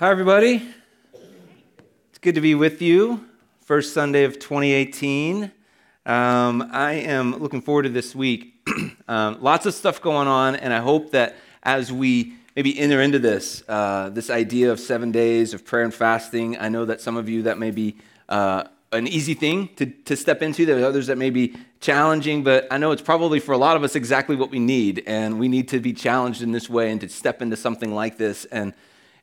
Hi, everybody. It's good to be with you. First Sunday of 2018. Um, I am looking forward to this week. um, lots of stuff going on, and I hope that as we maybe enter into this, uh, this idea of seven days of prayer and fasting, I know that some of you that may be uh, an easy thing to, to step into. There are others that may be challenging, but I know it's probably for a lot of us exactly what we need, and we need to be challenged in this way and to step into something like this and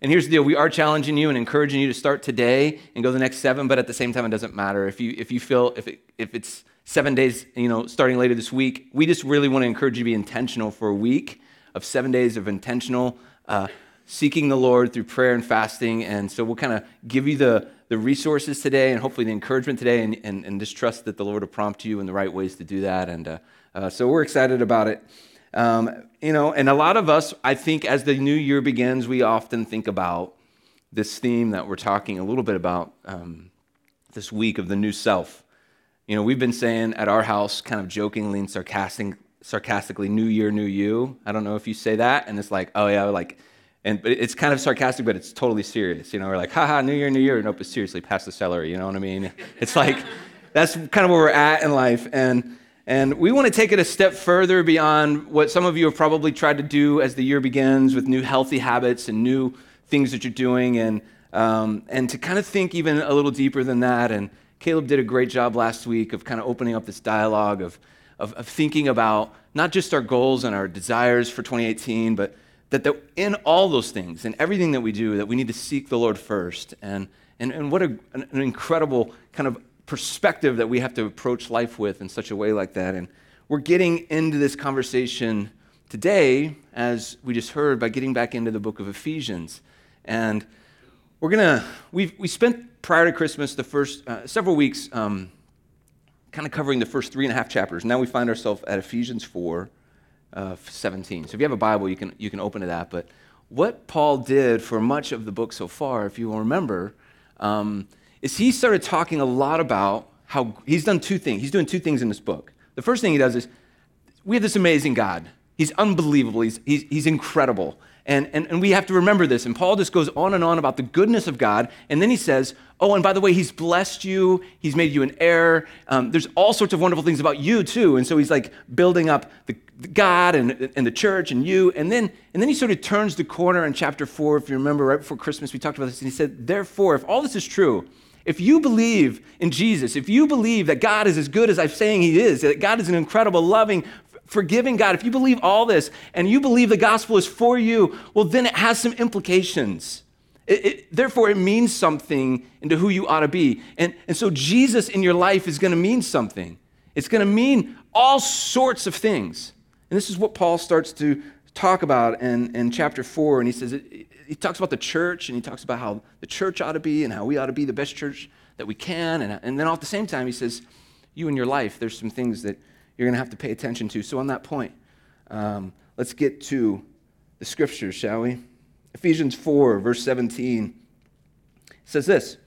and here's the deal we are challenging you and encouraging you to start today and go the next seven, but at the same time, it doesn't matter. If you, if you feel, if, it, if it's seven days, you know, starting later this week, we just really want to encourage you to be intentional for a week of seven days of intentional uh, seeking the Lord through prayer and fasting. And so we'll kind of give you the, the resources today and hopefully the encouragement today and, and, and just trust that the Lord will prompt you in the right ways to do that. And uh, uh, so we're excited about it. Um, you know, and a lot of us, I think, as the new year begins, we often think about this theme that we're talking a little bit about um, this week of the new self. You know, we've been saying at our house, kind of jokingly and sarcastic, sarcastically, "New Year, New You." I don't know if you say that, and it's like, oh yeah, like, and but it's kind of sarcastic, but it's totally serious. You know, we're like, haha, New Year, New Year. Nope, it's seriously, pass the celery. You know what I mean? It's like that's kind of where we're at in life, and and we want to take it a step further beyond what some of you have probably tried to do as the year begins with new healthy habits and new things that you're doing, and, um, and to kind of think even a little deeper than that. And Caleb did a great job last week of kind of opening up this dialogue of, of, of thinking about not just our goals and our desires for 2018, but that in all those things and everything that we do, that we need to seek the Lord first. And, and, and what a, an incredible kind of perspective that we have to approach life with in such a way like that. And we're getting into this conversation today, as we just heard, by getting back into the book of Ephesians. And we're going to, we we spent prior to Christmas the first uh, several weeks um, kind of covering the first three and a half chapters. Now we find ourselves at Ephesians 4, uh, 17. So if you have a Bible, you can, you can open to that. But what Paul did for much of the book so far, if you will remember, um, is he started talking a lot about how he's done two things. He's doing two things in this book. The first thing he does is we have this amazing God. He's unbelievable, he's, he's, he's incredible. And, and, and we have to remember this. And Paul just goes on and on about the goodness of God. And then he says, Oh, and by the way, he's blessed you, he's made you an heir. Um, there's all sorts of wonderful things about you, too. And so he's like building up the, the God and, and the church and you. And then, and then he sort of turns the corner in chapter four. If you remember, right before Christmas, we talked about this. And he said, Therefore, if all this is true, if you believe in Jesus, if you believe that God is as good as I'm saying He is, that God is an incredible, loving, forgiving God, if you believe all this and you believe the gospel is for you, well, then it has some implications. It, it, therefore, it means something into who you ought to be. And, and so, Jesus in your life is going to mean something. It's going to mean all sorts of things. And this is what Paul starts to talk about in, in chapter 4. And he says, he talks about the church and he talks about how the church ought to be and how we ought to be the best church that we can. And, and then all at the same time, he says, you in your life, there's some things that you're going to have to pay attention to. So, on that point, um, let's get to the scriptures, shall we? Ephesians 4, verse 17 says this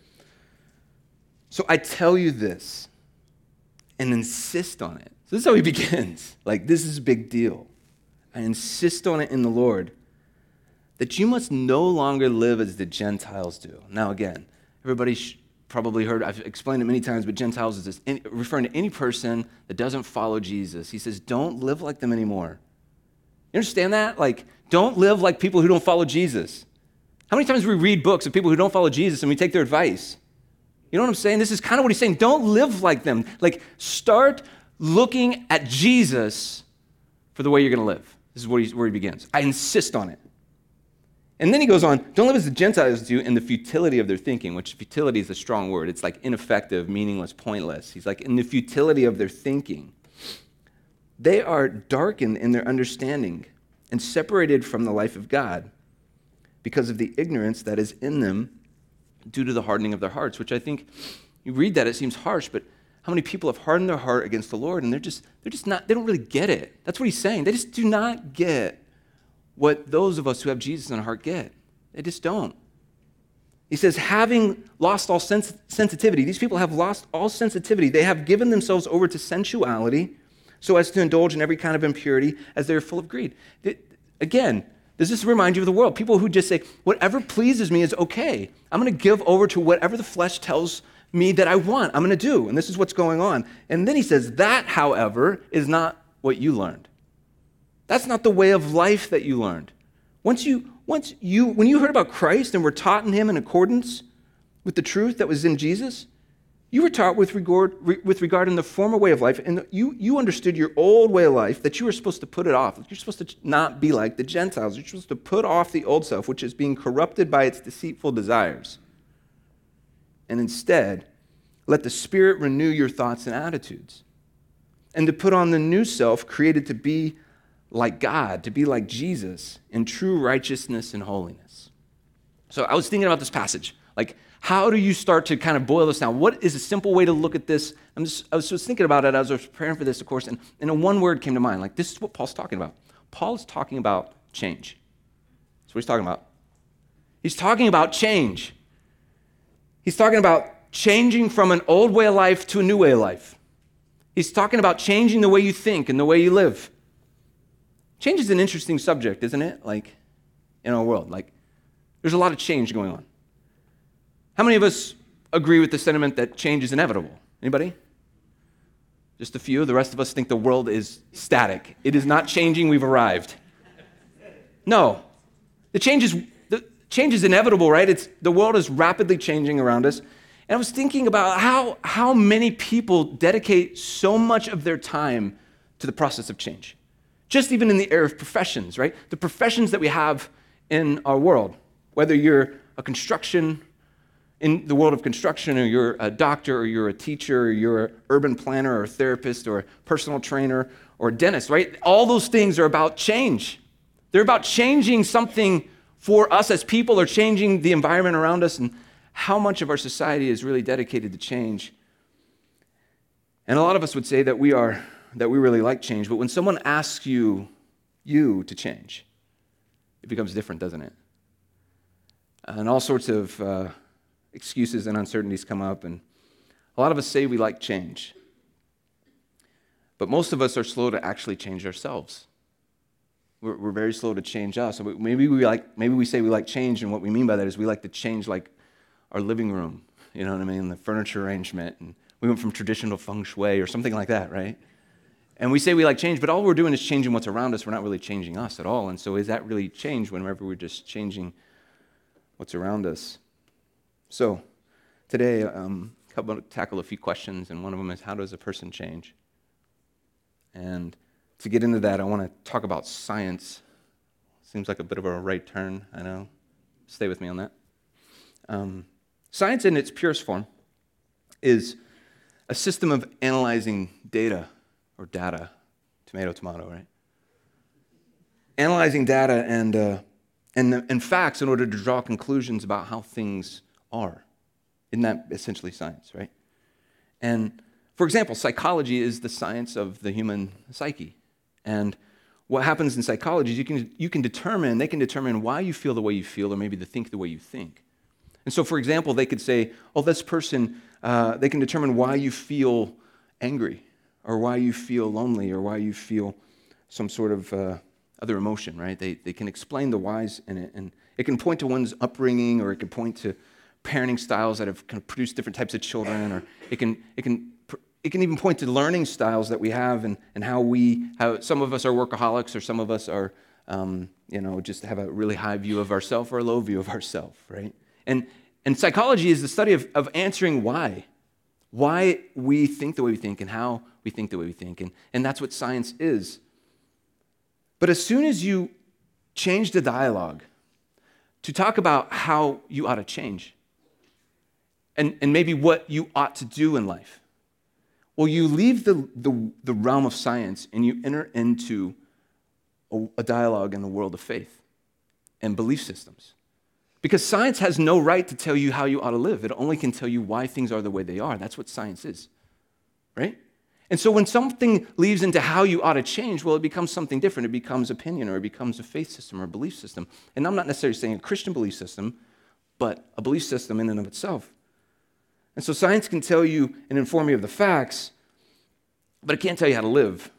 So I tell you this and insist on it. So, this is how he begins. Like, this is a big deal. I insist on it in the Lord that you must no longer live as the Gentiles do. Now, again, everybody's probably heard, I've explained it many times, but Gentiles is this, referring to any person that doesn't follow Jesus. He says, don't live like them anymore. You understand that? Like, don't live like people who don't follow Jesus. How many times we read books of people who don't follow Jesus and we take their advice? You know what I'm saying? This is kind of what he's saying. Don't live like them. Like, start looking at Jesus for the way you're going to live. This is where he, where he begins. I insist on it. And then he goes on, don't live as the Gentiles do in the futility of their thinking, which futility is a strong word. It's like ineffective, meaningless, pointless. He's like, in the futility of their thinking. They are darkened in their understanding and separated from the life of God because of the ignorance that is in them due to the hardening of their hearts, which I think you read that, it seems harsh, but how many people have hardened their heart against the Lord and they're just, they're just not, they don't really get it. That's what he's saying. They just do not get what those of us who have Jesus in our heart get. They just don't. He says, having lost all sens- sensitivity, these people have lost all sensitivity. They have given themselves over to sensuality so as to indulge in every kind of impurity as they are full of greed. Again, Does this remind you of the world? People who just say, whatever pleases me is okay. I'm going to give over to whatever the flesh tells me that I want. I'm going to do. And this is what's going on. And then he says, that, however, is not what you learned. That's not the way of life that you learned. Once you, once you, when you heard about Christ and were taught in him in accordance with the truth that was in Jesus, you were taught with regard, with regard in the former way of life, and you, you understood your old way of life that you were supposed to put it off. You're supposed to not be like the Gentiles. You're supposed to put off the old self, which is being corrupted by its deceitful desires. And instead, let the Spirit renew your thoughts and attitudes. And to put on the new self, created to be like God, to be like Jesus in true righteousness and holiness. So I was thinking about this passage. Like, how do you start to kind of boil this down? What is a simple way to look at this? I'm just, I was just thinking about it as I was preparing for this, of course, and, and a one word came to mind. Like, this is what Paul's talking about. Paul is talking about change. That's what he's talking about. He's talking about change. He's talking about changing from an old way of life to a new way of life. He's talking about changing the way you think and the way you live. Change is an interesting subject, isn't it? Like, in our world. Like, there's a lot of change going on. How many of us agree with the sentiment that change is inevitable? Anybody? Just a few. The rest of us think the world is static. It is not changing, we've arrived. No. The change is, change is inevitable, right? It's, the world is rapidly changing around us. And I was thinking about how, how many people dedicate so much of their time to the process of change. Just even in the area of professions, right? The professions that we have in our world, whether you're a construction in the world of construction, or you're a doctor, or you're a teacher, or you're an urban planner, or a therapist, or a personal trainer, or a dentist, right? All those things are about change. They're about changing something for us as people, are changing the environment around us, and how much of our society is really dedicated to change. And a lot of us would say that we are that we really like change, but when someone asks you, you to change, it becomes different, doesn't it? And all sorts of uh, excuses and uncertainties come up, and a lot of us say we like change. But most of us are slow to actually change ourselves. We're, we're very slow to change us. maybe we like, maybe we say we like change, and what we mean by that is we like to change like our living room. You know what I mean? The furniture arrangement, and we went from traditional feng shui or something like that, right? And we say we like change, but all we're doing is changing what's around us. We're not really changing us at all. And so, is that really change whenever we're just changing what's around us? So, today, um, I'm going to tackle a few questions, and one of them is how does a person change? And to get into that, I want to talk about science. Seems like a bit of a right turn, I know. Stay with me on that. Um, science, in its purest form, is a system of analyzing data or data. Tomato, tomato, right? Analyzing data and, uh, and, and facts in order to draw conclusions about how things are. Isn't that essentially science, right? And for example, psychology is the science of the human psyche. And what happens in psychology is you can, you can determine, they can determine why you feel the way you feel or maybe to think the way you think. And so, for example, they could say, oh, this person, uh, they can determine why you feel angry or why you feel lonely or why you feel some sort of uh, other emotion, right? They, they can explain the whys in it. And it can point to one's upbringing or it can point to parenting styles that have kind of produced different types of children, or it can, it can, it can even point to learning styles that we have and, and how we, how some of us are workaholics or some of us are, um, you know, just have a really high view of ourselves or a low view of ourselves, right? And, and psychology is the study of, of answering why, why we think the way we think and how we think the way we think. And, and that's what science is. But as soon as you change the dialogue to talk about how you ought to change, and, and maybe what you ought to do in life. Well, you leave the, the, the realm of science and you enter into a, a dialogue in the world of faith and belief systems. Because science has no right to tell you how you ought to live. It only can tell you why things are the way they are. That's what science is, right? And so when something leaves into how you ought to change, well, it becomes something different. It becomes opinion or it becomes a faith system or a belief system. And I'm not necessarily saying a Christian belief system, but a belief system in and of itself. And so science can tell you and inform you of the facts, but it can't tell you how to live.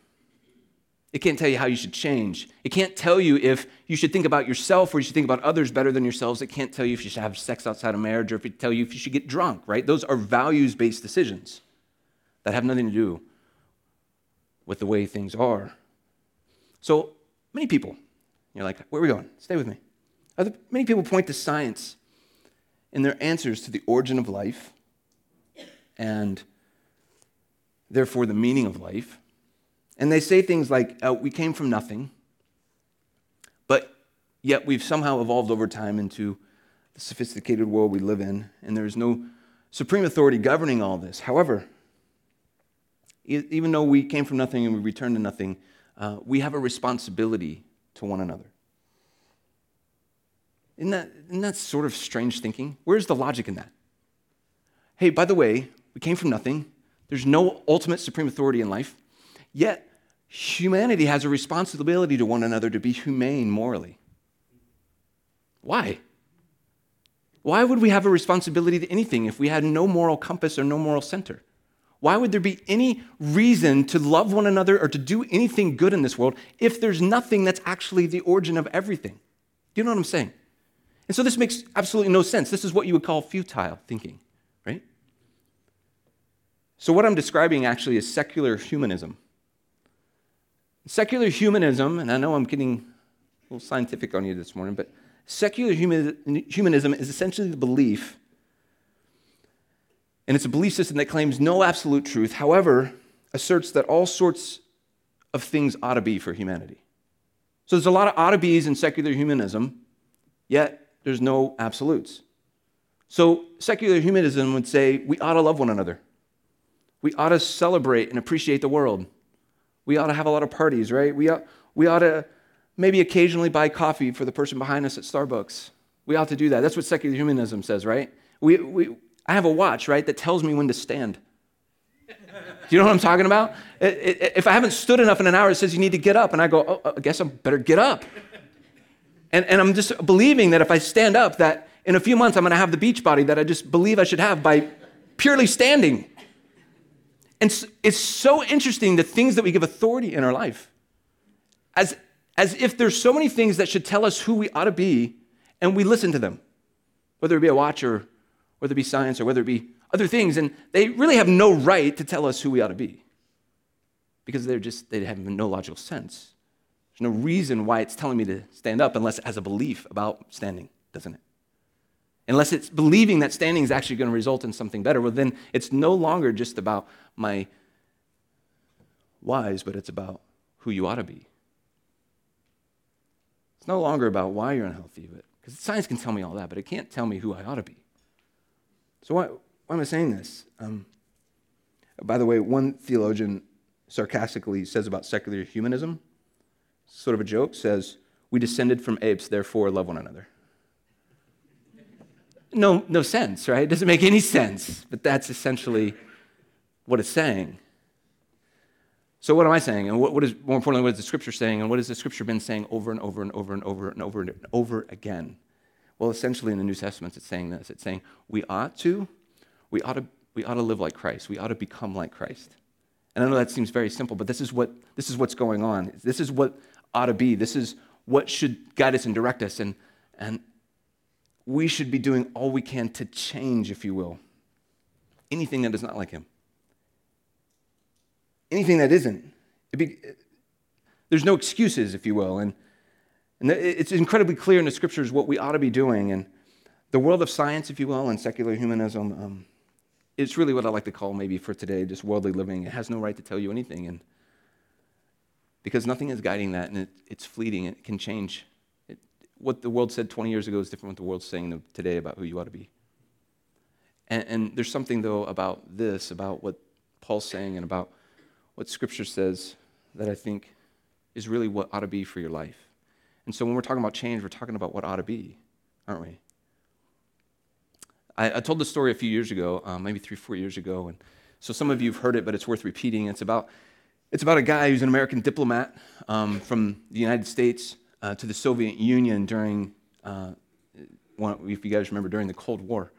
It can't tell you how you should change. It can't tell you if you should think about yourself or you should think about others better than yourselves. It can't tell you if you should have sex outside of marriage or if it tell you if you should get drunk, right? Those are values-based decisions that have nothing to do with the way things are. So many people, you're like, where are we going? Stay with me. Other, many people point to science in their answers to the origin of life and therefore the meaning of life. And they say things like, uh, we came from nothing, but yet we've somehow evolved over time into the sophisticated world we live in, and there is no supreme authority governing all this. However, even though we came from nothing and we return to nothing, uh, we have a responsibility to one another. Isn't that, isn't that sort of strange thinking? Where's the logic in that? Hey, by the way, we came from nothing. There's no ultimate supreme authority in life. Yet, humanity has a responsibility to one another to be humane morally. Why? Why would we have a responsibility to anything if we had no moral compass or no moral center? Why would there be any reason to love one another or to do anything good in this world if there's nothing that's actually the origin of everything? Do you know what I'm saying? And so this makes absolutely no sense. This is what you would call futile thinking? So, what I'm describing actually is secular humanism. Secular humanism, and I know I'm getting a little scientific on you this morning, but secular humanism is essentially the belief, and it's a belief system that claims no absolute truth, however, asserts that all sorts of things ought to be for humanity. So there's a lot of ought to be's in secular humanism, yet there's no absolutes. So secular humanism would say we ought to love one another. We ought to celebrate and appreciate the world. We ought to have a lot of parties, right? We ought, we ought to maybe occasionally buy coffee for the person behind us at Starbucks. We ought to do that. That's what secular humanism says, right? We, we, I have a watch, right, that tells me when to stand. Do you know what I'm talking about? It, it, if I haven't stood enough in an hour, it says you need to get up. And I go, oh, I guess I better get up. And, and I'm just believing that if I stand up, that in a few months I'm going to have the beach body that I just believe I should have by purely standing. And it's so interesting the things that we give authority in our life. As, as if there's so many things that should tell us who we ought to be, and we listen to them, whether it be a watch or whether it be science or whether it be other things, and they really have no right to tell us who we ought to be because they're just, they have no logical sense. There's no reason why it's telling me to stand up unless it has a belief about standing, doesn't it? Unless it's believing that standing is actually going to result in something better, well, then it's no longer just about my whys, but it's about who you ought to be. It's no longer about why you're unhealthy, because science can tell me all that, but it can't tell me who I ought to be. So why, why am I saying this? Um, by the way, one theologian sarcastically says about secular humanism, sort of a joke, says, We descended from apes, therefore love one another no, no sense, right? It doesn't make any sense, but that's essentially what it's saying. So, what am I saying? And what, what is, more importantly, what is the scripture saying? And what has the scripture been saying over and over and over and over and over and over again? Well, essentially, in the New Testament, it's saying this it's saying we ought to, we ought to, we ought to live like Christ, we ought to become like Christ. And I know that seems very simple, but this is, what, this is what's going on. This is what ought to be. This is what should guide us and direct us. And, and we should be doing all we can to change, if you will, anything that is not like him. Anything that isn't. Be, there's no excuses, if you will. And, and it's incredibly clear in the scriptures what we ought to be doing. And the world of science, if you will, and secular humanism, um, it's really what I like to call maybe for today just worldly living. It has no right to tell you anything. And because nothing is guiding that, and it, it's fleeting, it can change what the world said 20 years ago is different what the world's saying today about who you ought to be. And, and, there's something, though, about this, about what Paul's saying, and about what Scripture says that I think is really what ought to be for your life. And so when we're talking about change, we're talking about what ought to be, aren't we? I, I told this story a few years ago, um, maybe three, four years ago, and so some of you have heard it, but it's worth repeating. It's about, it's about a guy who's an American diplomat um, from the United States uh, to the Soviet Union during, uh, if you guys remember, during the Cold War.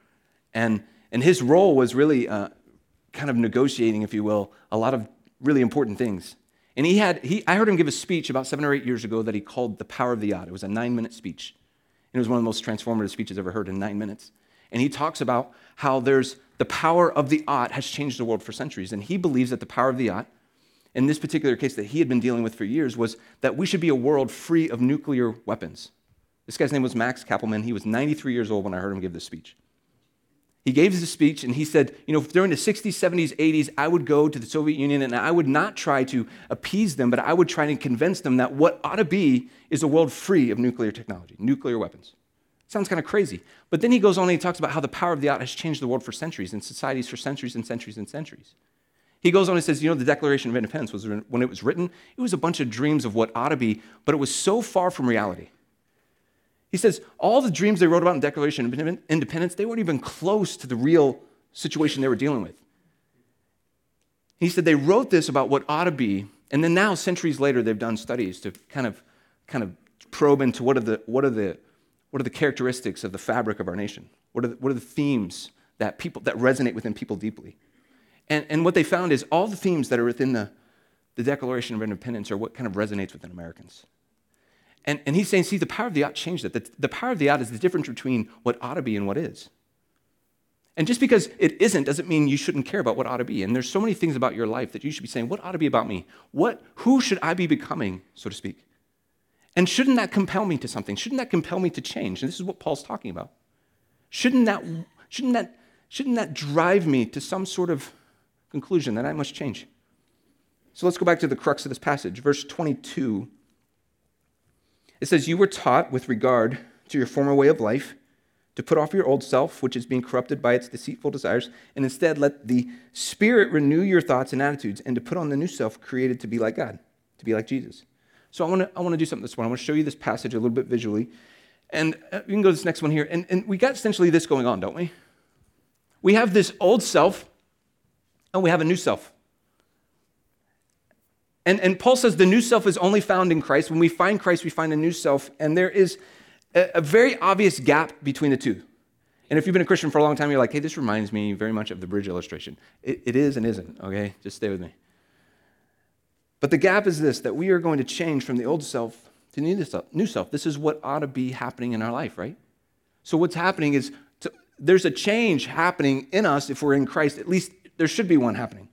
And, and his role was really uh, kind of negotiating, if you will, a lot of really important things. And he had, he, I heard him give a speech about seven or eight years ago that he called The Power of the Ought. It was a nine minute speech. And it was one of the most transformative speeches I've ever heard in nine minutes. And he talks about how there's the power of the ought has changed the world for centuries. And he believes that the power of the ought, in this particular case that he had been dealing with for years, was that we should be a world free of nuclear weapons. This guy's name was Max Kampelman. He was 93 years old when I heard him give this speech. He gave this speech and he said, You know, during the 60s, 70s, 80s, I would go to the Soviet Union and I would not try to appease them, but I would try to convince them that what ought to be is a world free of nuclear technology, nuclear weapons. Sounds kind of crazy. But then he goes on and he talks about how the power of the ought has changed the world for centuries and societies for centuries and centuries and centuries. He goes on and says, You know, the Declaration of Independence was when it was written, it was a bunch of dreams of what ought to be, but it was so far from reality. He says all the dreams they wrote about in the Declaration of Independence, they weren't even close to the real situation they were dealing with. He said they wrote this about what ought to be, and then now, centuries later, they've done studies to kind of, kind of probe into what are, the, what, are the, what are the characteristics of the fabric of our nation. What are the, what are the themes that, people, that resonate within people deeply? And, and what they found is all the themes that are within the, the Declaration of Independence are what kind of resonates within Americans. And, and he's saying, see, the power of the ought changed that. The, the power of the ought is the difference between what ought to be and what is. And just because it isn't doesn't mean you shouldn't care about what ought to be. And there's so many things about your life that you should be saying, what ought to be about me? What, who should I be becoming, so to speak? And shouldn't that compel me to something? Shouldn't that compel me to change? And this is what Paul's talking about. Shouldn't that, shouldn't that, shouldn't that drive me to some sort of conclusion that I must change? So let's go back to the crux of this passage, verse 22 it says, You were taught with regard to your former way of life to put off your old self, which is being corrupted by its deceitful desires, and instead let the Spirit renew your thoughts and attitudes, and to put on the new self created to be like God, to be like Jesus. So I want to I want to do something this morning. I want to show you this passage a little bit visually. And uh, we can go to this next one here. And, and we got essentially this going on, don't we? We have this old self, and we have a new self. And, and Paul says the new self is only found in Christ. When we find Christ, we find a new self. And there is a, a very obvious gap between the two. And if you've been a Christian for a long time, you're like, hey, this reminds me very much of the bridge illustration. It, it is and isn't, okay? Just stay with me. But the gap is this that we are going to change from the old self to the new self, new self. This is what ought to be happening in our life, right? So, what's happening is to, there's a change happening in us if we're in Christ. At least there should be one happening.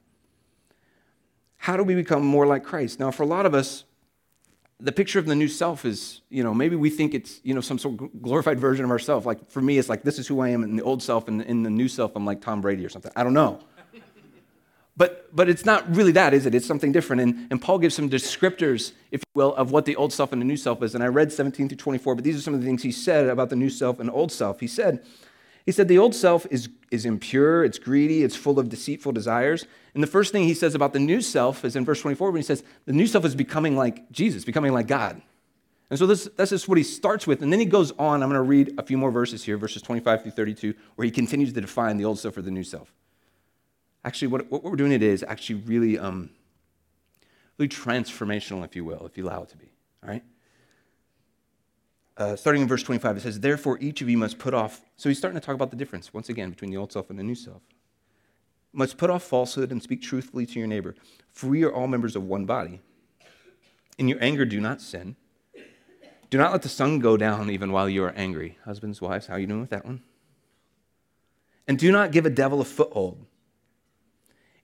How do we become more like Christ? Now, for a lot of us, the picture of the new self is, you know, maybe we think it's, you know, some sort of glorified version of ourselves. Like for me, it's like this is who I am in the old self, and in the new self, I'm like Tom Brady or something. I don't know. But, but it's not really that, is it? It's something different. And, and Paul gives some descriptors, if you will, of what the old self and the new self is. And I read 17 through 24, but these are some of the things he said about the new self and old self. He said, he said the old self is, is impure, it's greedy, it's full of deceitful desires. And the first thing he says about the new self is in verse 24 when he says the new self is becoming like Jesus, becoming like God. And so this, that's just what he starts with. And then he goes on. I'm going to read a few more verses here, verses 25 through 32, where he continues to define the old self or the new self. Actually, what, what we're doing today is actually really, um, really transformational, if you will, if you allow it to be. All right? Uh, starting in verse 25, it says, Therefore, each of you must put off. So he's starting to talk about the difference, once again, between the old self and the new self. Must put off falsehood and speak truthfully to your neighbor, for we are all members of one body. In your anger, do not sin. Do not let the sun go down even while you are angry. Husbands, wives, how are you doing with that one? And do not give a devil a foothold.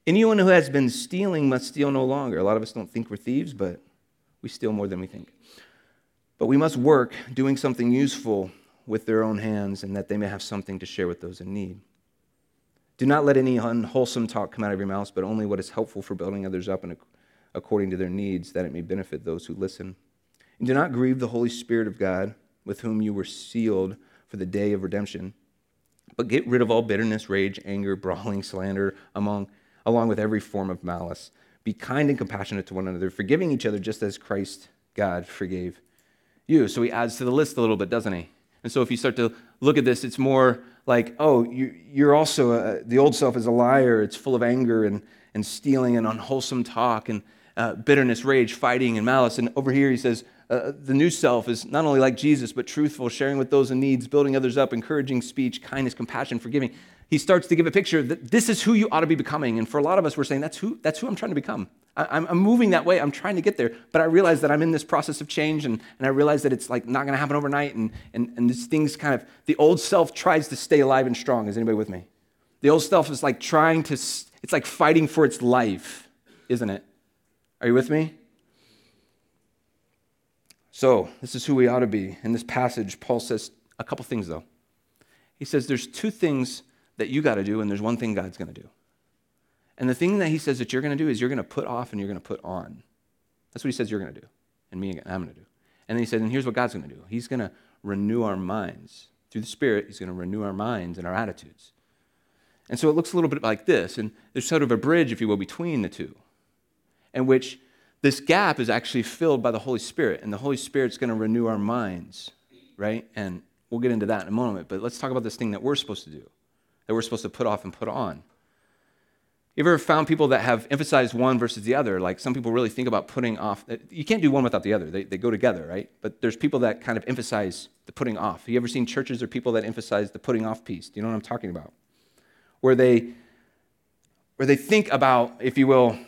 Anyone who has been stealing must steal no longer. A lot of us don't think we're thieves, but we steal more than we think. But we must work doing something useful with their own hands and that they may have something to share with those in need. Do not let any unwholesome talk come out of your mouths, but only what is helpful for building others up and according to their needs, that it may benefit those who listen. And do not grieve the Holy Spirit of God, with whom you were sealed for the day of redemption. But get rid of all bitterness, rage, anger, brawling, slander, among, along with every form of malice. Be kind and compassionate to one another, forgiving each other just as Christ, God, forgave you. So he adds to the list a little bit, doesn't he? And so if you start to look at this, it's more like, oh, you, are also, a, the old self is a liar. It's full of anger and, and stealing and unwholesome talk and uh, bitterness, rage, fighting, and malice. And over here he says, uh, the new self is not only like Jesus, but truthful, sharing with those in needs, building others up, encouraging speech, kindness, compassion, forgiving. He starts to give a picture that this is who you ought to be becoming. And for a lot of us, we're saying, that's who, that's who I'm trying to become. I, am moving that way. I'm trying to get there. But I realize that I'm in this process of change, and, and I realize that it's like not going to happen overnight. And, and, and these things kind of, the old self tries to stay alive and strong. Is anybody with me? The old self is like trying to, it's like fighting for its life, isn't it? Are you with me? So, this is who we ought to be. In this passage, Paul says a couple things, though. He says there's two things that you got to do, and there's one thing God's going to do. And the thing that he says that you're going to do is you're going to put off and you're going to put on. That's what he says you're going to do. And me, I'm going to do. And then he said, and here's what God's going to do He's going to renew our minds. Through the Spirit, He's going to renew our minds and our attitudes. And so it looks a little bit like this. And there's sort of a bridge, if you will, between the two, in which this gap is actually filled by the Holy Spirit, and the Holy Spirit's going to renew our minds, right? And we'll get into that in a moment, but let's talk about this thing that we're supposed to do, that we're supposed to put off and put on. You ever found people that have emphasized one versus the other? Like some people really think about putting off. You can't do one without the other. They, they go together, right? But there's people that kind of emphasize the putting off. Have you ever seen churches or people that emphasize the putting off piece? Do you know what I'm talking about? Where they, where they think about, if you will,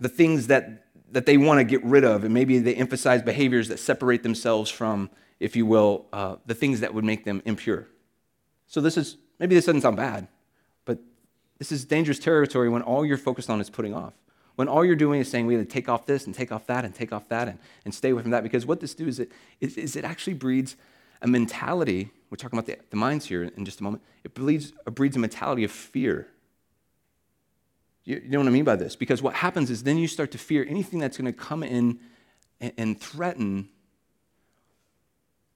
the things that that they want to get rid of, and maybe they emphasize behaviors that separate themselves from, if you will, uh, the things that would make them impure. So this is maybe this doesn't sound bad, but this is dangerous territory when all you're focused on is putting off. When all you're doing is saying we have to take off this and take off that and take off that and, and stay away from that. Because what this does is it, is, is it actually breeds a mentality. We're talking about the, the minds here in just a moment. It breeds, it breeds a mentality of fear you, know what I mean by this? Because what happens is then you start to fear anything that's going to come in and, and threaten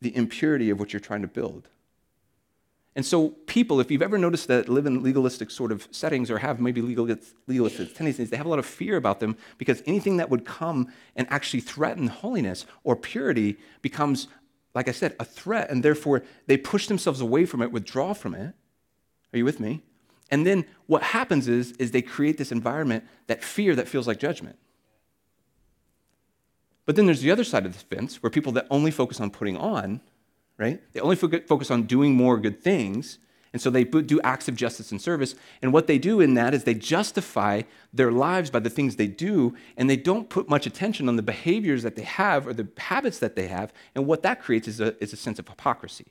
the impurity of what you're trying to build. And so, people, if you've ever noticed that live in legalistic sort of settings or have maybe legalistic tendencies, they have a lot of fear about them because anything that would come and actually threaten holiness or purity becomes, like I said, a threat. And therefore, they push themselves away from it, withdraw from it. Are you with me? And then what happens is, is they create this environment, that fear that feels like judgment. But then there's the other side of the fence where people that only focus on putting on, right? They only focus on doing more good things. And so they do acts of justice and service. And what they do in that is they justify their lives by the things they do, and they don't put much attention on the behaviors that they have or the habits that they have. And what that creates is a, is a sense of hypocrisy.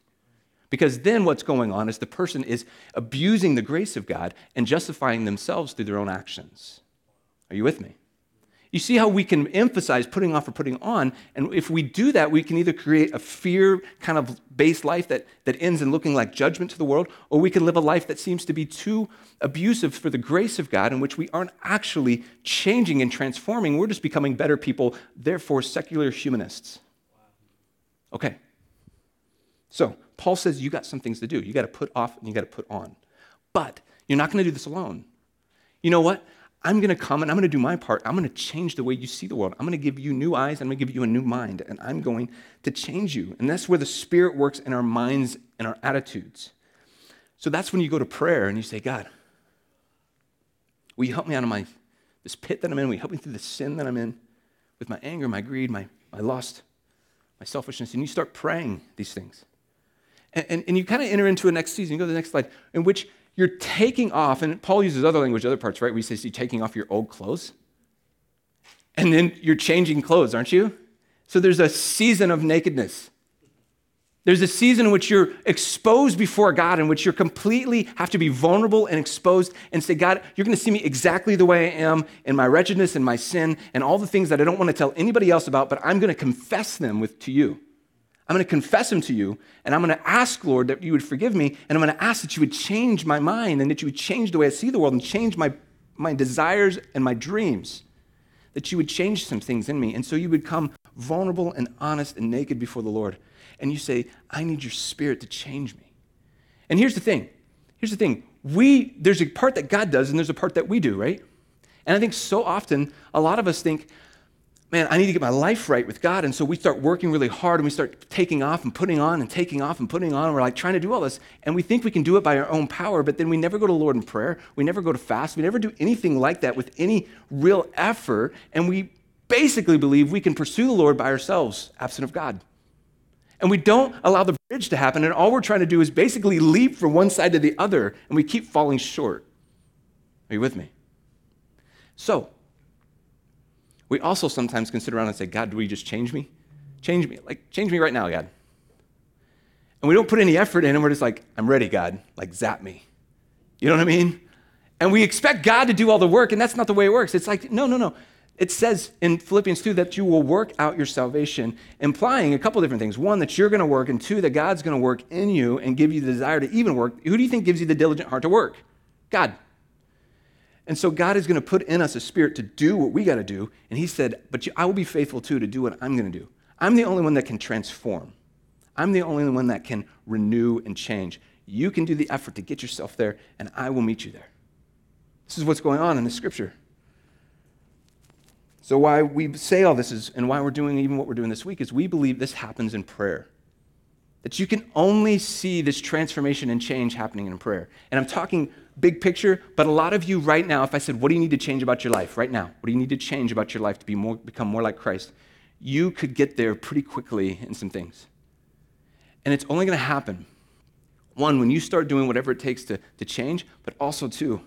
Because then what's going on is the person is abusing the grace of God and justifying themselves through their own actions. Are you with me? You see how we can emphasize putting off or putting on, and if we do that, we can either create a fear kind of based life that, that ends in looking like judgment to the world, or we can live a life that seems to be too abusive for the grace of God, in which we aren't actually changing and transforming. We're just becoming better people, therefore, secular humanists. Okay. So, Paul says you got some things to do. You got to put off and you got to put on. But you're not going to do this alone. You know what? I'm going to come and I'm going to do my part. I'm going to change the way you see the world. I'm going to give you new eyes. I'm going to give you a new mind. And I'm going to change you. And that's where the Spirit works in our minds and our attitudes. So that's when you go to prayer and you say, God, will you help me out of my, this pit that I'm in? Will you help me through the sin that I'm in with my anger, my greed, my, my lust, my selfishness? And you start praying these things. And, and, and you kind of enter into a next season. You go to the next slide, in which you're taking off, and Paul uses other language, other parts, right? Where he says you're taking off your old clothes. And then you're changing clothes, aren't you? So there's a season of nakedness. There's a season in which you're exposed before God, in which you're completely have to be vulnerable and exposed and say, God, you're going to see me exactly the way I am in my wretchedness and my sin and all the things that I don't want to tell anybody else about, but I'm going to confess them with, to you. I'm going to confess them to you, and I'm going to ask, Lord, that you would forgive me, and I'm going to ask that you would change my mind and that you would change the way I see the world and change my, my desires and my dreams, that you would change some things in me. And so you would come vulnerable and honest and naked before the Lord. And you say, I need your spirit to change me. And here's the thing here's the thing we, there's a part that God does, and there's a part that we do, right? And I think so often, a lot of us think, man, I need to get my life right with God. And so we start working really hard and we start taking off and putting on and taking off and putting on. And we're like trying to do all this. And we think we can do it by our own power, but then we never go to Lord in prayer. We never go to fast. We never do anything like that with any real effort. And we basically believe we can pursue the Lord by ourselves, absent of God. And we don't allow the bridge to happen, and all we're trying to do is basically leap from one side to the other, and we keep falling short. Are you with me? So, we also sometimes consider around and say, God, do we just change me? Change me. Like, change me right now, God. And we don't put any effort in, and we're just like, I'm ready, God. Like, zap me. You know what I mean? And we expect God to do all the work, and that's not the way it works. It's like, no, no, no. It says in Philippians 2 that you will work out your salvation, implying a couple different things. One, that you're going to work, and two, that God's going to work in you and give you the desire to even work. Who do you think gives you the diligent heart to work? God. And so God is going to put in us a spirit to do what we got to do. And He said, But I will be faithful too to do what I'm going to do. I'm the only one that can transform. I'm the only one that can renew and change. You can do the effort to get yourself there, and I will meet you there. This is what's going on in the scripture. So, why we say all this is, and why we're doing even what we're doing this week, is we believe this happens in prayer. That you can only see this transformation and change happening in prayer. And I'm talking big picture, but a lot of you right now, if I said, What do you need to change about your life right now? What do you need to change about your life to be more, become more like Christ? You could get there pretty quickly in some things. And it's only going to happen, one, when you start doing whatever it takes to, to change, but also, two,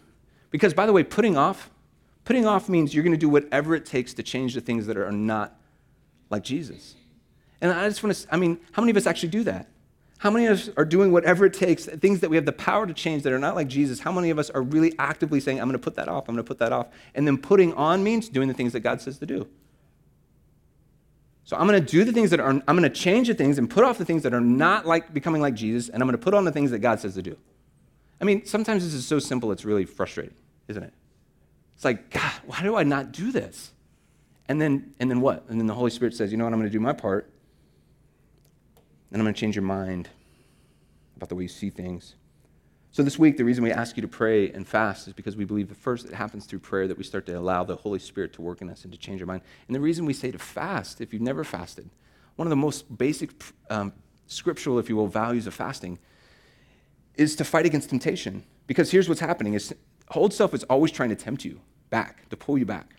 because by the way, putting off, putting off means you're going to do whatever it takes to change the things that are not like Jesus. And I just want to, I mean, how many of us actually do that? How many of us are doing whatever it takes, things that we have the power to change that are not like Jesus? How many of us are really actively saying, I'm going to put that off, I'm going to put that off? And then putting on means doing the things that God says to do. So I'm going to do the things that are, I'm going to change the things and put off the things that are not like becoming like Jesus, and I'm going to put on the things that God says to do. I mean, sometimes this is so simple, it's really frustrating, isn't it? It's like, God, why do I not do this? And then, and then what? And then the Holy Spirit says, you know what, I'm going to do my part, and I'm going to change your mind about the way you see things. So, this week, the reason we ask you to pray and fast is because we believe that first it happens through prayer that we start to allow the Holy Spirit to work in us and to change our mind. And the reason we say to fast, if you've never fasted, one of the most basic um, scriptural, if you will, values of fasting is to fight against temptation. Because here's what's happening is old self is always trying to tempt you back, to pull you back.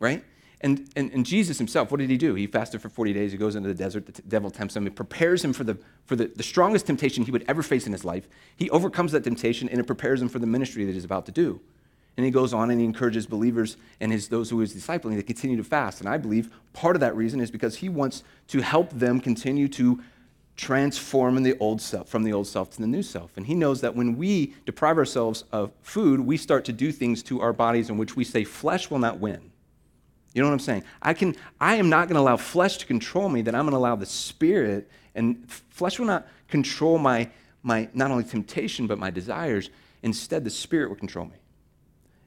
Right? And, and, and, Jesus himself, what did he do? He fasted for 40 days. He goes into the desert. The t- devil tempts him. It prepares him for, the, for the, the strongest temptation he would ever face in his life. He overcomes that temptation, and it prepares him for the ministry that he's about to do. And he goes on and he encourages believers and his, those who his discipling to continue to fast. And I believe part of that reason is because he wants to help them continue to transform in the old self, from the old self to the new self. And he knows that when we deprive ourselves of food, we start to do things to our bodies in which we say flesh will not win. You know what I'm saying? I, can, I am not going to allow flesh to control me, that I'm going to allow the spirit, and flesh will not control my, my not only temptation, but my desires. Instead, the spirit will control me.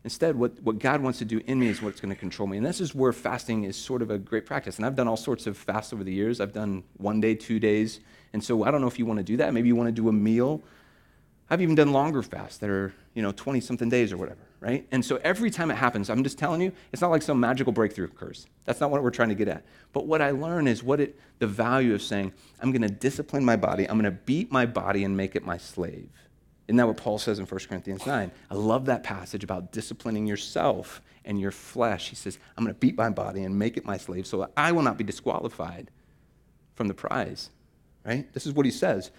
Instead, what, what God wants to do in me is what's going to control me. And this is where fasting is sort of a great practice. And I've done all sorts of fasts over the years. I've done one day, two days. And so I don't know if you want to do that. Maybe you want to do a meal. I've even done longer fasts that are, you know, 20 something days or whatever right? And so every time it happens, I'm just telling you, it's not like some magical breakthrough occurs. That's not what we're trying to get at. But what I learn is what it, the value of saying, I'm going to discipline my body, I'm going to beat my body and make it my slave. Isn't that what Paul says in 1 Corinthians 9? I love that passage about disciplining yourself and your flesh. He says, I'm going to beat my body and make it my slave so that I will not be disqualified from the prize, right? This is what he says.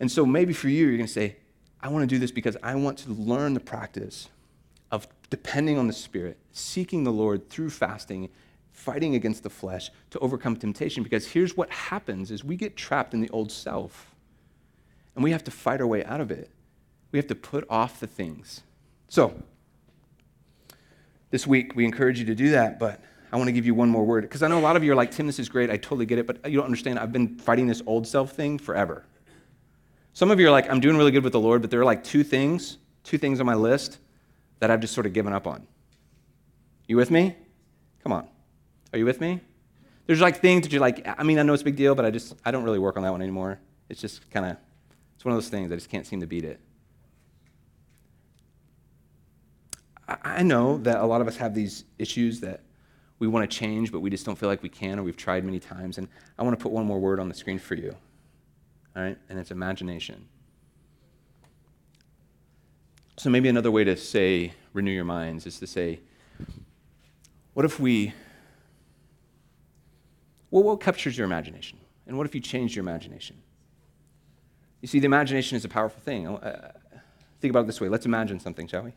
And so maybe for you, you're going to say, I want to do this because I want to learn the practice depending on the Spirit, seeking the Lord through fasting, fighting against the flesh to overcome temptation. Because here's what happens is we get trapped in the old self. And we have to fight our way out of it. We have to put off the things. So, this week we encourage you to do that, but I want to give you one more word. Because I know a lot of you are like, Tim, this is great. I totally get it, but you don't understand. I've been fighting this old self thing forever. Some of you are like, I'm doing really good with the Lord, but there are like two things, two things on my list that I've just sort of given up on. You with me? Come on. Are you with me? There's like things that you're like, I mean, I know it's a big deal, but I just, I don't really work on that one anymore. It's just kind of, it's one of those things, I just can't seem to beat it. I know that a lot of us have these issues that we want to change, but we just don't feel like we can, or we've tried many times. And I want to put one more word on the screen for you. All right? And it's imagination. So maybe another way to say renew your minds is to say, what if we Well, what captures your imagination? And what if you changed your imagination? You see, the imagination is a powerful thing. Uh, think about it this way. Let's imagine something, shall we?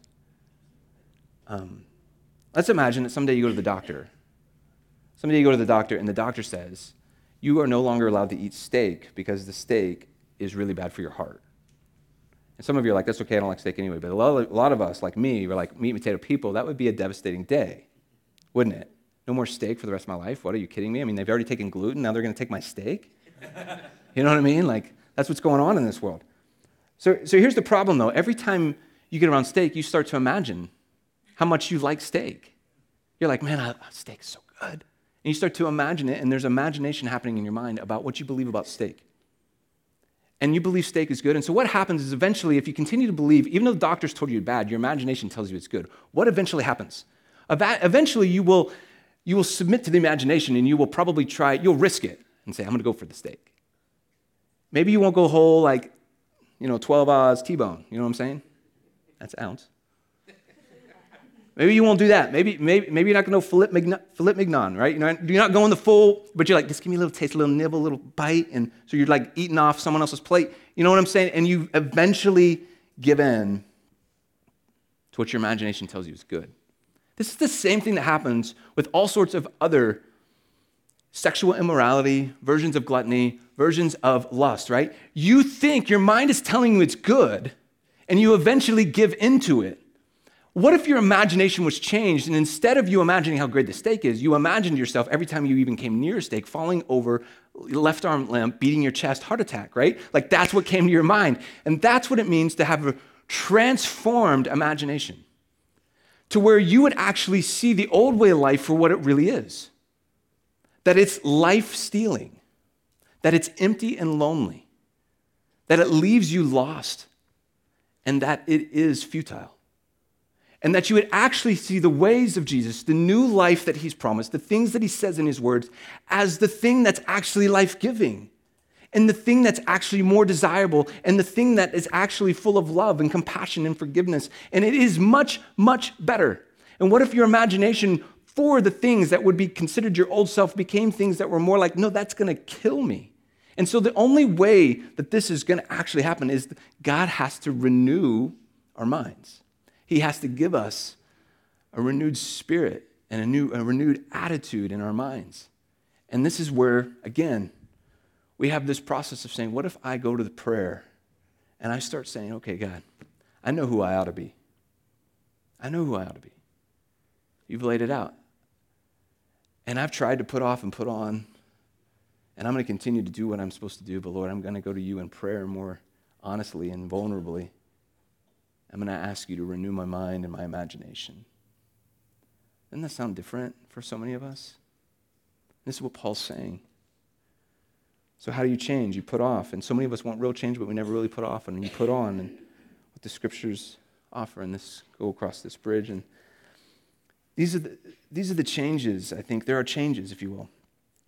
Um, let's imagine that someday you go to the doctor. Someday you go to the doctor, and the doctor says, You are no longer allowed to eat steak because the steak is really bad for your heart. And some of you are like, That's okay, I don't like steak anyway. But a lot of, a lot of us, like me, we're like meat and potato people, that would be a devastating day, wouldn't it? No more steak for the rest of my life? What are you kidding me? I mean, they've already taken gluten, now they're going to take my steak? you know what I mean? Like, that's what's going on in this world. So, so here's the problem, though. Every time you get around steak, you start to imagine how much you like steak. You're like, man, I, steak is so good. And you start to imagine it, and there's imagination happening in your mind about what you believe about steak. And you believe steak is good. And so what happens is eventually, if you continue to believe, even though the doctors told you it's bad, your imagination tells you it's good. What eventually happens? Eventually, you will, you will submit to the imagination and you will probably try, you'll risk it and say, I'm going to go for the steak. Maybe you won't go whole, like, you know, 12 oz T-bone. You know what I'm saying? That's ounce. Maybe you won't do that. Maybe, maybe, maybe you're not going to filet mignon, mignon, right? You're not, you're not going the full, but you're like, just give me a little taste, a little nibble, a little bite. And so you're like eating off someone else's plate. You know what I'm saying? And you eventually give in to what your imagination tells you is good. This is the same thing that happens with all sorts of other sexual immorality, versions of gluttony, versions of lust, right? You think your mind is telling you it's good, and you eventually give into it. What if your imagination was changed, and instead of you imagining how great the steak is, you imagined yourself every time you even came near a steak, falling over, left arm limp, beating your chest, heart attack, right? Like that's what came to your mind. And that's what it means to have a transformed imagination to where you would actually see the old way of life for what it really is that it's life stealing, that it's empty and lonely, that it leaves you lost, and that it is futile. And that you would actually see the ways of Jesus, the new life that he's promised, the things that he says in his words, as the thing that's actually life giving, and the thing that's actually more desirable, and the thing that is actually full of love and compassion and forgiveness. And it is much, much better. And what if your imagination for the things that would be considered your old self became things that were more like, no, that's to kill me. And so the only way that this is to actually happen is God has to renew our minds. He has to give us a renewed spirit and a new a renewed attitude in our minds. And this is where again we have this process of saying, what if I go to the prayer and I start saying, okay, God, I know who I ought to be. I know who I ought to be. You've laid it out. And I've tried to put off and put on, and I'm going to continue to do what I'm supposed to do, but Lord, I'm going to go to you in prayer more honestly and vulnerably. I'm going to ask you to renew my mind and my imagination. Doesn't that sound different for so many of us? This is what Paul's saying. So, how do you change? You put off. And so many of us want real change, but we never really put off. And you put on and what the scriptures offer. And this go across this bridge. And these are, the, these are the changes, I think. There are changes, if you will.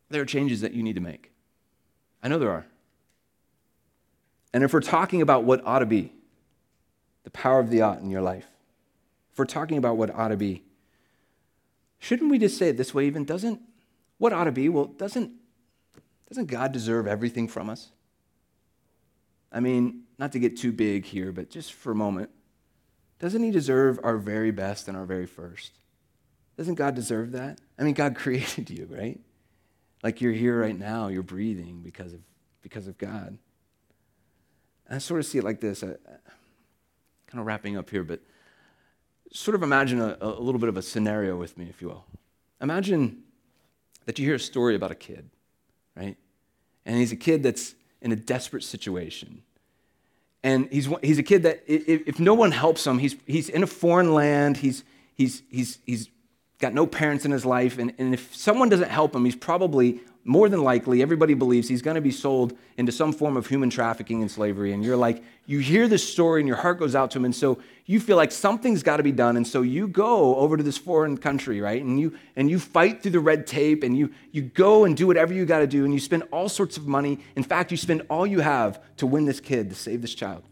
There are changes that you need to make. I know there are. And if we're talking about what ought to be, the power of the ought in your life, if we're talking about what ought to be, shouldn't we just say it this way even? Doesn't what ought to be? Well, doesn't doesn't God deserve everything from us? I mean, not to get too big here, but just for a moment, doesn't He deserve our very best and our very first? Doesn't God deserve that? I mean, God created you, right? Like you're here right now, you're breathing because of, because of God. And I sort of see it like this, I, kind of wrapping up here, but sort of imagine a, a little bit of a scenario with me, if you will. Imagine that you hear a story about a kid, right? And he's a kid that's in a desperate situation. And he's, he's a kid that, if, if no one helps him, he's, he's in a foreign land, he's, he's, he's, he's got no parents in his life, and, and if someone doesn't help him, he's probably more than likely, everybody believes he's going to be sold into some form of human trafficking and slavery. And you're like, you hear this story and your heart goes out to him. And so you feel like something's got to be done. And so you go over to this foreign country, right? And you, and you fight through the red tape and you, you go and do whatever you got to do. And you spend all sorts of money. In fact, you spend all you have to win this kid, to save this child.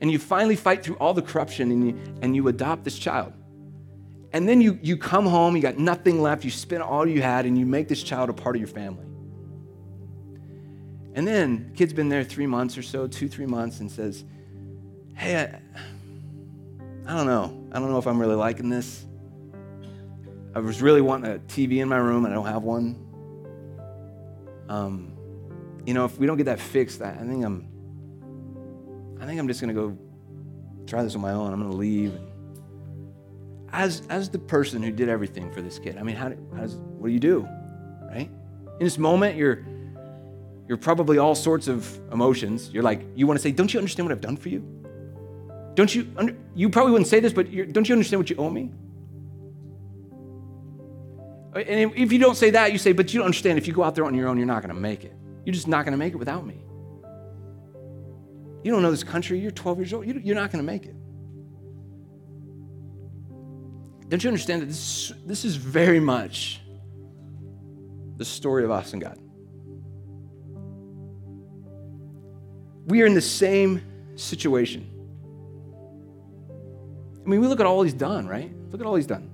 And you finally fight through all the corruption and you, and you adopt this child. And then you, you come home, you got nothing left, you spend all you had, and you make this child a part of your family. And then the kid's been there three months or so, two, three months, and says, Hey, I, I don't know. I don't know if I'm really liking this. I was really wanting a TV in my room, and I don't have one. Um, you know, if we don't get that fixed, I, I think I'm, I think I'm just gonna go try this on my own. I'm gonna leave. As as the person who did everything for this kid, I mean, how, how does what do you do, right? In this moment, you're you're probably all sorts of emotions. You're like, you want to say, don't you understand what I've done for you? Don't you, under, you probably wouldn't say this, but don't you understand what you owe me? And if you don't say that, you say, but you don't understand if you go out there on your own, you're not going to make it. You're just not going to make it without me. You don't know this country. You're 12 years old. You're not going to make it. Don't you understand that this, this is very much the story of us and God? We are in the same situation. I mean, we look at all he's done, right? Look at all he's done.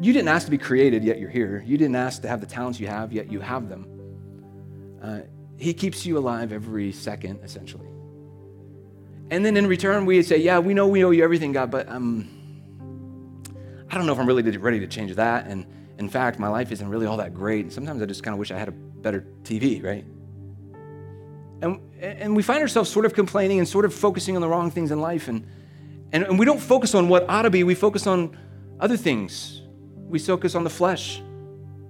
You didn't ask to be created, yet you're here. You didn't ask to have the talents you have, yet you have them. Uh, he keeps you alive every second, essentially. And then in return, we say, Yeah, we know we owe you everything, God, but um, I don't know if I'm really ready to change that. And in fact, my life isn't really all that great. And sometimes I just kind of wish I had a better TV, right? And, and we find ourselves sort of complaining and sort of focusing on the wrong things in life. And, and, and we don't focus on what ought to be, we focus on other things. We focus on the flesh.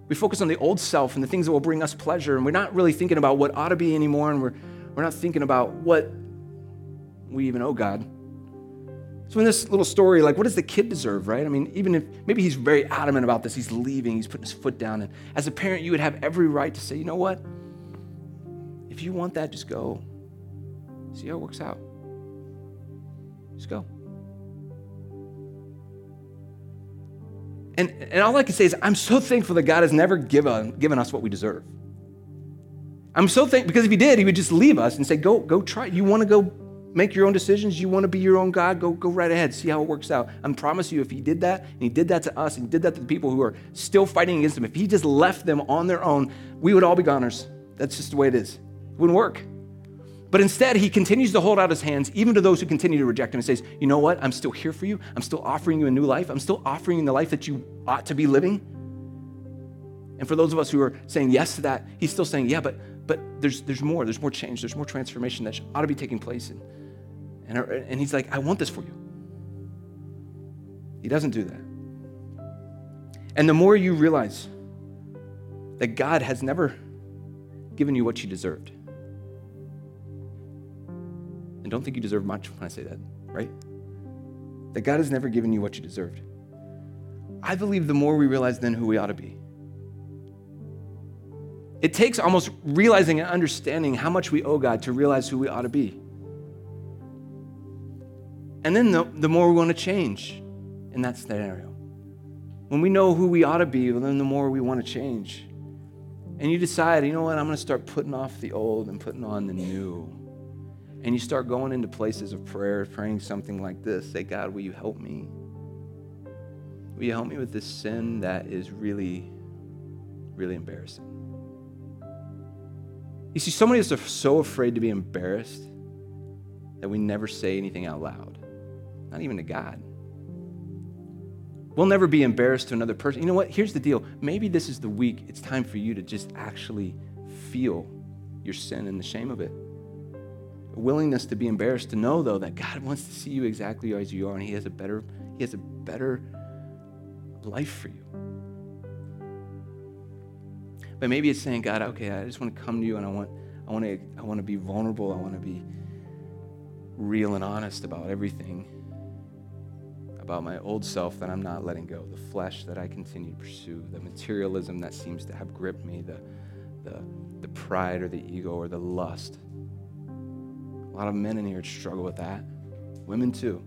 We focus on the old self and the things that will bring us pleasure. And we're not really thinking about what ought to be anymore. And we're, we're not thinking about what we even owe God. So in this little story, like, what does the kid deserve, right? I mean, even if maybe he's very adamant about this, he's leaving, he's putting his foot down. And as a parent, you would have every right to say, you know what? If you want that, just go. See how it works out. Just go. And, and all I can say is, I'm so thankful that God has never given, given us what we deserve. I'm so thankful because if He did, He would just leave us and say, Go, go try. You want to go make your own decisions? You want to be your own God? Go, go right ahead. See how it works out. I promise you, if He did that, and He did that to us, and He did that to the people who are still fighting against Him, if He just left them on their own, we would all be goners. That's just the way it is It wouldn't work. But instead, he continues to hold out his hands, even to those who continue to reject him, and says, You know what? I'm still here for you. I'm still offering you a new life. I'm still offering you the life that you ought to be living. And for those of us who are saying yes to that, he's still saying, Yeah, but, but there's, there's more. There's more change. There's more transformation that ought to be taking place. And, and, and he's like, I want this for you. He doesn't do that. And the more you realize that God has never given you what you deserved, and don't think you deserve much when I say that, right? That God has never given you what you deserved. I believe the more we realize then who we ought to be. It takes almost realizing and understanding how much we owe God to realize who we ought to be. And then the, the more we want to change in that scenario. When we know who we ought to be, well, then the more we want to change. And you decide, you know what, I'm going to start putting off the old and putting on the new and you start going into places of prayer, praying something like this Say, God, will you help me? Will you help me with this sin that is really, really embarrassing? You see, so many of us are so afraid to be embarrassed that we never say anything out loud, not even to God. We'll never be embarrassed to another person. You know what? Here's the deal. Maybe this is the week. It's time for you to just actually feel your sin and the shame of it A willingness to be embarrassed to know though that God wants to see you exactly as you are and he has a better he has a better life for you. But maybe it's saying, God, okay, I just want to come to you and I want I want to I want to be vulnerable. I want to be real and honest about everything about my old self that I'm not letting go, the flesh that I continue to pursue, the materialism that seems to have gripped me, the the, the pride or the ego or the lust a lot of men in here struggle with that, women too.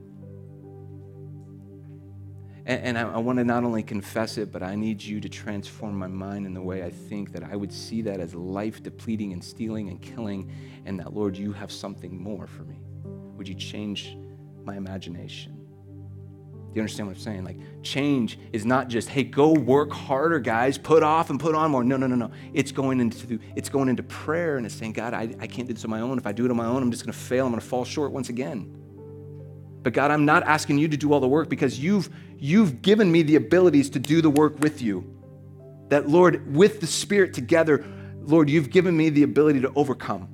And, and I, I want to not only confess it, but I need you to transform my mind in the way I think that I would see that as life depleting and stealing and killing, and that, Lord, you have something more for me. Would you change my imagination? Do you understand what I'm saying? Like, change is not just, hey, go work harder, guys, put off and put on more. No, no, no, no. It's going into it's going into prayer and it's saying, God, I, I can't do this on my own. If I do it on my own, I'm just gonna fail. I'm gonna fall short once again. But God, I'm not asking you to do all the work because you've you've given me the abilities to do the work with you. That Lord, with the Spirit together, Lord, you've given me the ability to overcome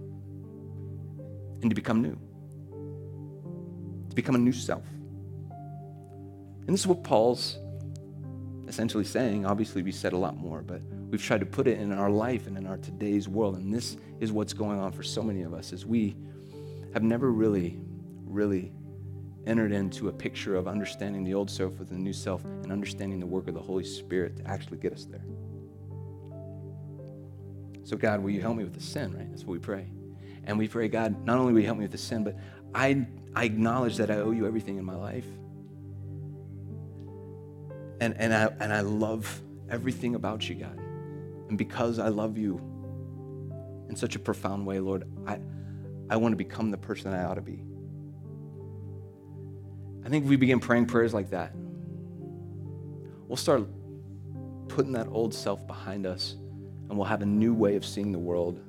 and to become new. To become a new self. And this is what Paul's essentially saying. Obviously, we said a lot more, but we've tried to put it in our life and in our today's world. And this is what's going on for so many of us is we have never really, really entered into a picture of understanding the old self with the new self and understanding the work of the Holy Spirit to actually get us there. So, God, will you help me with the sin, right? That's what we pray. And we pray, God, not only will you help me with the sin, but I, I acknowledge that I owe you everything in my life and, and, I, and I love everything about you, God. And because I love you in such a profound way, Lord, I, I want to become the person I ought to be. I think if we begin praying prayers like that, we'll start putting that old self behind us and we'll have a new way of seeing the world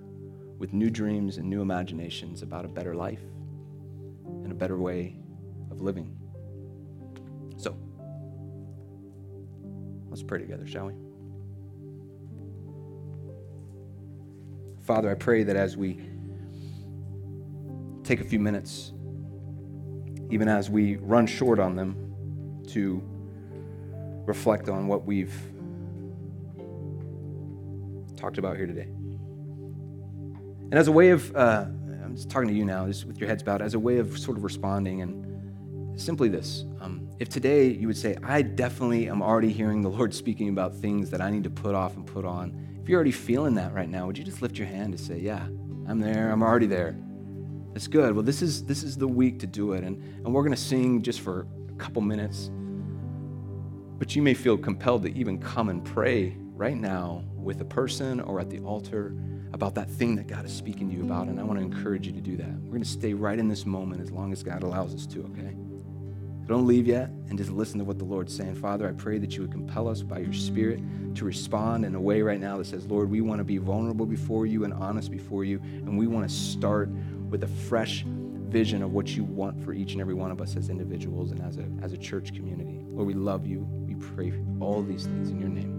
with new dreams and new imaginations about a better life and a better way of living. So, Let's pray together, shall we? Father, I pray that as we take a few minutes, even as we run short on them, to reflect on what we've talked about here today. And as a way of, uh, I'm just talking to you now, just with your heads bowed, as a way of sort of responding, and simply this um, if today you would say, I definitely am already hearing the Lord speaking about things that I need to put off and put on, if you're already feeling that right now, would you just lift your hand to say, Yeah, I'm there, I'm already there? That's good. Well, this is this is the week to do it. And, and we're gonna sing just for a couple minutes. But you may feel compelled to even come and pray right now with a person or at the altar about that thing that God is speaking to you about. And I want to encourage you to do that. We're going to stay right in this moment as long as God allows us to, okay? Don't leave yet and just listen to what the Lord's saying. Father, I pray that you would compel us by your Spirit to respond in a way right now that says, Lord, we want to be vulnerable before you and honest before you, and we want to start with a fresh vision of what you want for each and every one of us as individuals and as a, as a church community. Lord, we love you. We pray all these things in your name.